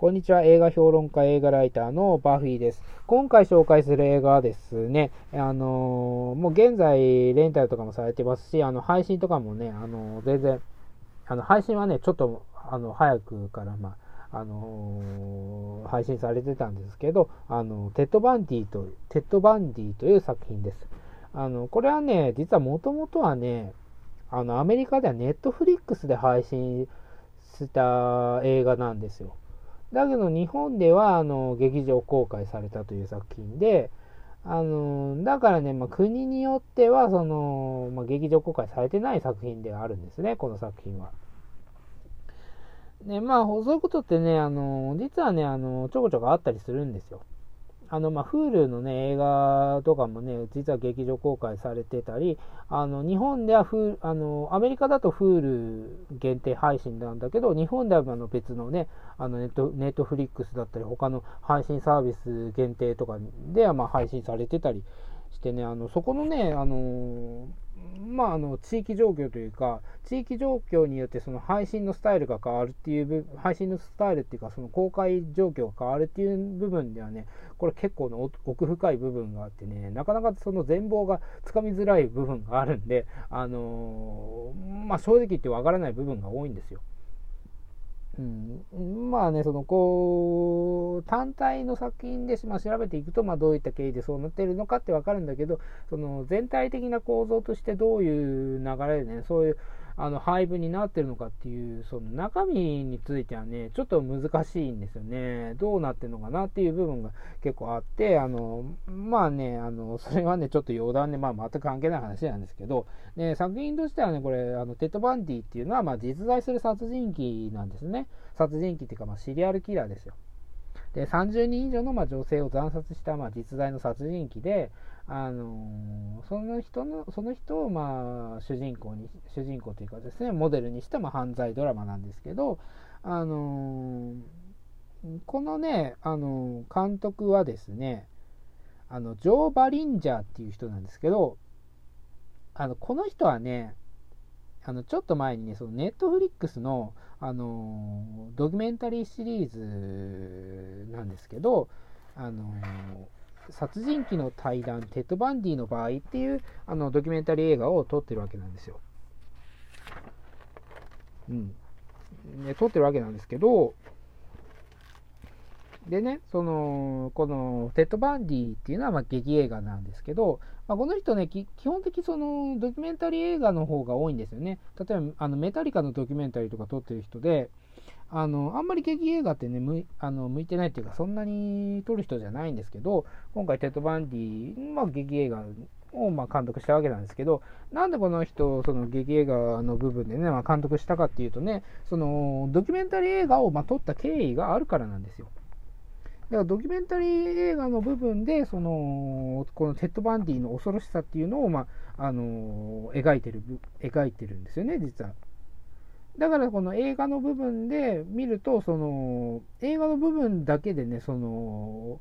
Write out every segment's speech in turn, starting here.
こんにちは。映画評論家、映画ライターのバフィーです。今回紹介する映画はですね、あのー、もう現在レンタルとかもされてますし、あの、配信とかもね、あのー、全然、あの、配信はね、ちょっと、あの、早くから、まあ、あのー、配信されてたんですけど、あの、テッドバンディと、テッドバンディという作品です。あの、これはね、実はもともとはね、あの、アメリカではネットフリックスで配信した映画なんですよ。だけど日本ではあの劇場公開されたという作品で、あのだからね、まあ、国によってはその、まあ、劇場公開されてない作品ではあるんですね、この作品は。ね、まあ、そういうことってね、あの実はね、あのちょこちょこあったりするんですよ。あの、まあ、Hulu のね、映画とかもね、実は劇場公開されてたり、あの、日本ではフあの、アメリカだと Hulu 限定配信なんだけど、日本ではあの別のね、あのネット、ネットフリックスだったり、他の配信サービス限定とかではまあ配信されてたりしてね、あの、そこのね、あのまあ、あの地域状況というか、地域状況によってその配信のスタイルが変わるっていう、配信のスタイルっていうか、その公開状況が変わるっていう部分ではね、これ結構の奥深い部分があってね、なかなかその全貌がつかみづらい部分があるんで、あのー、まあ、正直言ってわからない部分が多いんですよ。うん、まあね、そのこう、単体の作品で、まあ、調べていくと、まあ、どういった経緯でそうなってるのかって分かるんだけど、その全体的な構造としてどういう流れでね、そういうあの配分になってるのかっていう、その中身についてはね、ちょっと難しいんですよね。どうなってるのかなっていう部分が結構あって、あの、まあね、あの、それはね、ちょっと余談で、まあ全く関係ない話なんですけど、ね、作品としてはね、これ、あの、テッドバンディっていうのは、まあ実在する殺人鬼なんですね。殺人鬼っていうか、まあシリアルキラーですよ。で、30人以上のま女性を惨殺したまあ実在の殺人鬼で、あのその人の、その人を、まあ、主人公に、主人公というかですね、モデルにした、まあ、犯罪ドラマなんですけど、あのこのね、あの監督はですね、あの、ジョー・バリンジャーっていう人なんですけど、あの、この人はね、あの、ちょっと前にね、そのネットフリックスの、あのドキュメンタリーシリーズなんですけど、あの殺人鬼の対談、テッド・バンディの場合っていうあのドキュメンタリー映画を撮ってるわけなんですよ。うん。ね、撮ってるわけなんですけど、でね、その、この、テッド・バンディっていうのは、ま、劇映画なんですけど、まあ、この人ね、基本的その、ドキュメンタリー映画の方が多いんですよね。例えば、あの、メタリカのドキュメンタリーとか撮ってる人で、あの、あんまり劇映画ってね、向あの向いてないっていうか、そんなに撮る人じゃないんですけど、今回、テッド・バンディ、まあ、劇映画をま監督したわけなんですけど、なんでこの人、その劇映画の部分でね、まあ、監督したかっていうとね、そのドキュメンタリー映画をま撮った経緯があるからなんですよ。だからドキュメンタリー映画の部分で、その、このテッド・バンディの恐ろしさっていうのを、まあ、あの描いてる、描いてるんですよね、実は。だからこの映画の部分で見ると、その、映画の部分だけでね、その、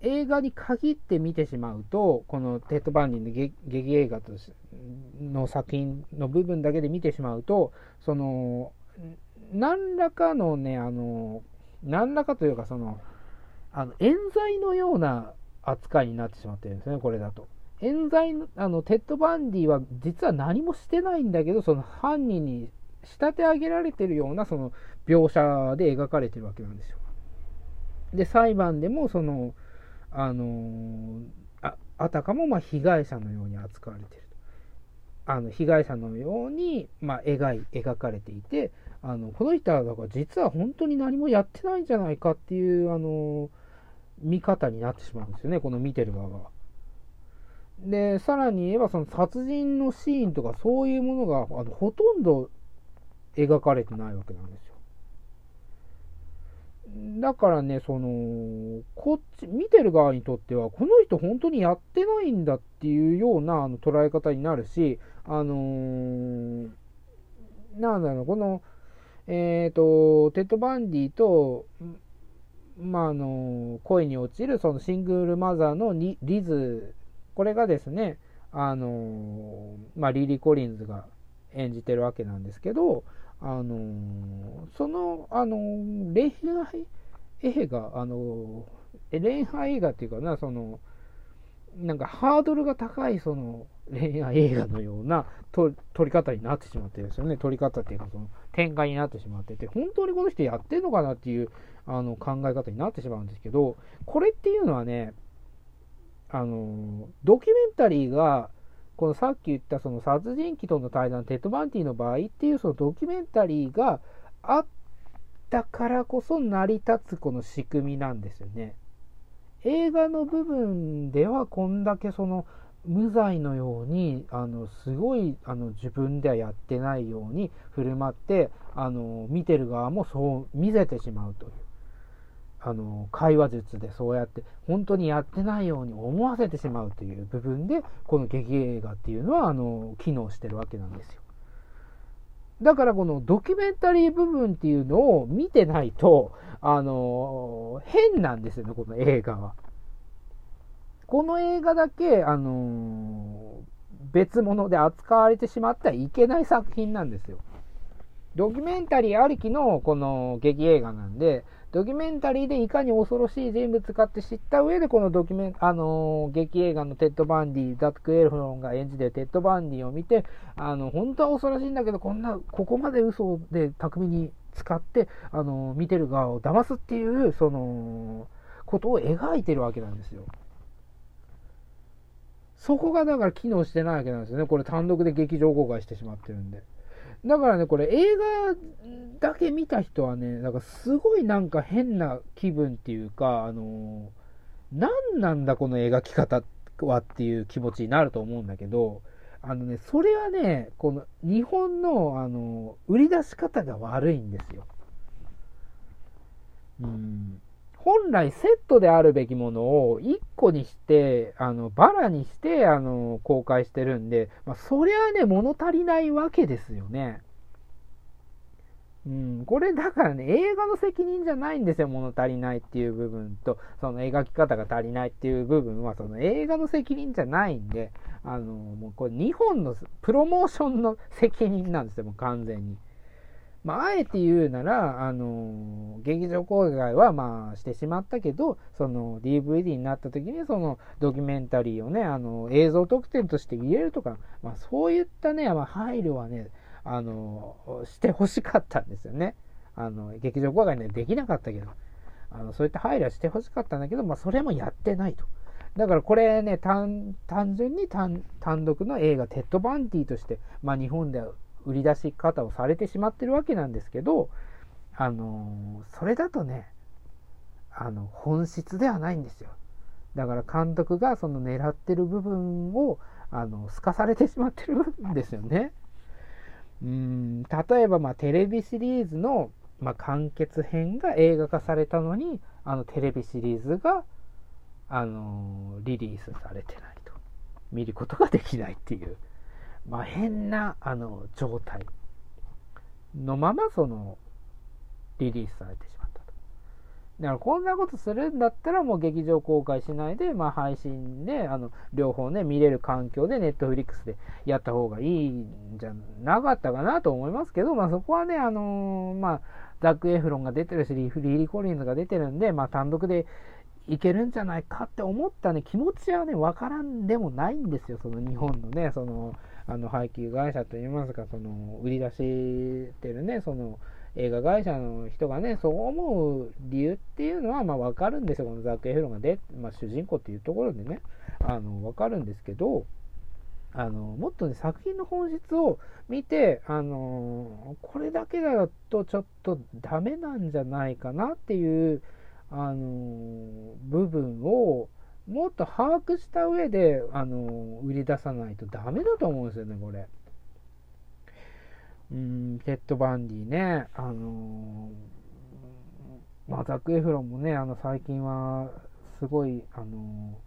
映画に限って見てしまうと、このテッド・バンディの劇映画との作品の部分だけで見てしまうと、その、何らかのね、あの、何らかというか、その、あの、冤罪のような扱いになってしまってるんですね、これだと。冤罪あの、テッド・バンディは実は何もしてないんだけど、その犯人に仕立て上げられてるようなその描写で描かれてるわけなんですよ。で、裁判でもその、あのああたかもま被害者のように扱われてるあの被害者のように、ま描い描かれていてあのこの人はだから実は本当に何もやってないんじゃないかっていうあの見方になってしまうんですよねこの見てる側が。でさらに言えばその殺人のシーンとかそういうものがあのほとんど描かれてないわけなんですよ。だからね、その、こっち、見てる側にとっては、この人本当にやってないんだっていうようなあの捉え方になるし、あのー、なんだろう、この、えっ、ー、と、テッド・バンディと、まあ、あの、恋に落ちるそのシングルマザーのリズ、これがですね、あの、まあ、リリー・コリンズが演じてるわけなんですけど、あのその、あの恋愛映画、あの恋愛映画っていうかな、その、なんかハードルが高い、その、恋愛映画のようなと撮り方になってしまってるんですよね。撮り方っていうか、その展開になってしまってて、本当にこの人やってんのかなっていうあの考え方になってしまうんですけど、これっていうのはね、あの、ドキュメンタリーが、このさっき言ったその殺人鬼との対談、テッド・バンディの場合っていうそのドキュメンタリーがあったからこそ成り立つこの仕組みなんですよね。映画の部分ではこんだけその無罪のようにあのすごいあの自分ではやってないように振る舞ってあの見てる側もそう見せてしまうというあの会話術でそうやって本当にやってないように思わせてしまうという部分でこの劇映画っていうのはあの機能してるわけなんですよ。だからこのドキュメンタリー部分っていうのを見てないとあの変なんですよねこの映画は。この映画だけあの別物で扱われてしまってはいけない作品なんですよ。ドキュメンタリーありきのこの劇映画なんで、ドキュメンタリーでいかに恐ろしい人物かって知った上で、このドキュメン、あのー、劇映画のテッド・バンディ、ザック・エフロンが演じてるテッド・バンディを見て、あの、本当は恐ろしいんだけど、こんな、ここまで嘘で巧みに使って、あのー、見てる側を騙すっていう、その、ことを描いてるわけなんですよ。そこがだから機能してないわけなんですよね。これ単独で劇場公開してしまってるんで。だからね、これ映画だけ見た人はね、なんかすごいなんか変な気分っていうか、あの何なんだこの描き方はっていう気持ちになると思うんだけど、あのね、それはね、この日本の、あの、売り出し方が悪いんですよ。うん。本来セットであるべきものを1個にして、あの、バラにして、あの、公開してるんで、まあ、そりゃね、物足りないわけですよね。うん、これだからね、映画の責任じゃないんですよ、物足りないっていう部分と、その描き方が足りないっていう部分は、その映画の責任じゃないんで、あの、もうこれ日本のプロモーションの責任なんですよ、もう完全に。まあ、あえて言うなら、あの、劇場公開はまあしてしまったけど、その DVD になった時にそのドキュメンタリーをね、あの、映像特典として入れるとか、まあそういったね、まあ、配慮はね、あの、してほしかったんですよね。あの、劇場公開ね、できなかったけど、あの、そういった配慮はしてほしかったんだけど、まあそれもやってないと。だからこれね、単純に単独の映画、テッド・バンディとして、まあ日本では売り出し方をされてしまってるわけなんですけど、あのそれだとね、あの、本質ではないんですよ。だから監督がその狙ってる部分を、あの、透かされてしまってるんですよね。うん、例えば、まあ、テレビシリーズの、まあ、完結編が映画化されたのに、あの、テレビシリーズが、あのリリースされてないと。見ることができないっていう。まあ、変なあの状態のままそのリリースされてしまったと。だからこんなことするんだったらもう劇場公開しないで、まあ、配信であの両方ね見れる環境でネットフリックスでやった方がいいんじゃなかったかなと思いますけど、まあ、そこはね、あのー、まあ、ザック・エフロンが出てるしリリー・コリンズが出てるんで、まあ、単独でいけるんじゃないかって思ったね気持ちはねわからんでもないんですよその日本のねそのあの配給会社といいますか、その売り出してるね、その映画会社の人がね、そう思う理由っていうのは、まあわかるんですよ。このザック・エフロンがで、まあ主人公っていうところでね、あの、わかるんですけど、あの、もっとね、作品の本質を見て、あの、これだけだとちょっとダメなんじゃないかなっていう、あの、部分を、もっと把握した上で、あの、売り出さないとダメだと思うんですよね、これ。うん、テッド・バンディね、あのまあ、ザック・エフロンもね、あの、最近は、すごい、あの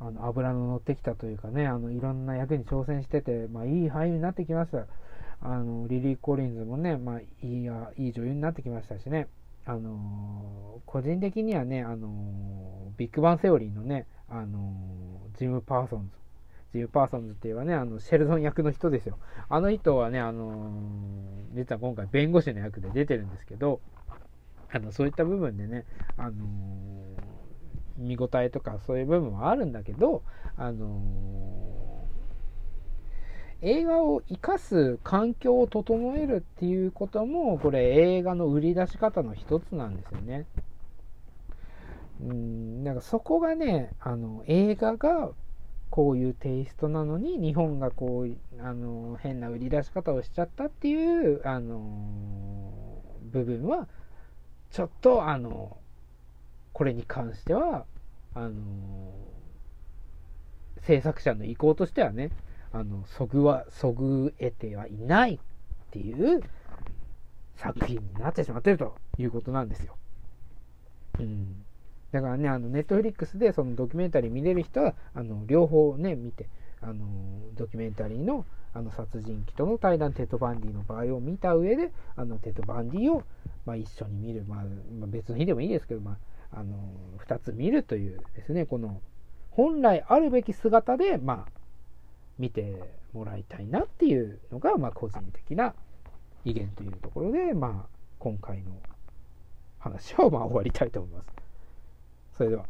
あの、油の乗ってきたというかね、あの、いろんな役に挑戦してて、まあ、いい俳優になってきました。あの、リリー・コリンズもね、まあ、いい、いい女優になってきましたしね。あの個人的にはね、あのビッグバンセオリーのね、あのジム・パーソンズジム・パーソンズっていうのはね、あの、シェルドン役の人ですよ。あの人はね、あの、実は今回弁護士の役で出てるんですけど、あの、そういった部分でね、あの、見応えとかそういう部分はあるんだけど、あの、映画を生かす環境を整えるっていうことも、これ映画の売り出し方の一つなんですよね。うん、なんかそこがね、あの、映画がこういうテイストなのに、日本がこう、あの、変な売り出し方をしちゃったっていう、あの、部分は、ちょっと、あの、これに関しては、あの、制作者の意向としてはね、あの、そぐわ、そぐえてはいないっていう作品になってしまってるということなんですよ。うん。だからね、あの、ネットフリックスでそのドキュメンタリー見れる人は、あの、両方ね、見て、あの、ドキュメンタリーの、あの、殺人鬼との対談、テト・バンディの場合を見た上で、あの、テト・バンディを、まあ、一緒に見る、まあ、まあ、別の日でもいいですけど、まあ、あの、二つ見るというですね、この、本来あるべき姿で、まあ、見てもらいたいなっていうのが、まあ、個人的な意見というところで、まあ、今回の話を、まあ、終わりたいと思います。それでは。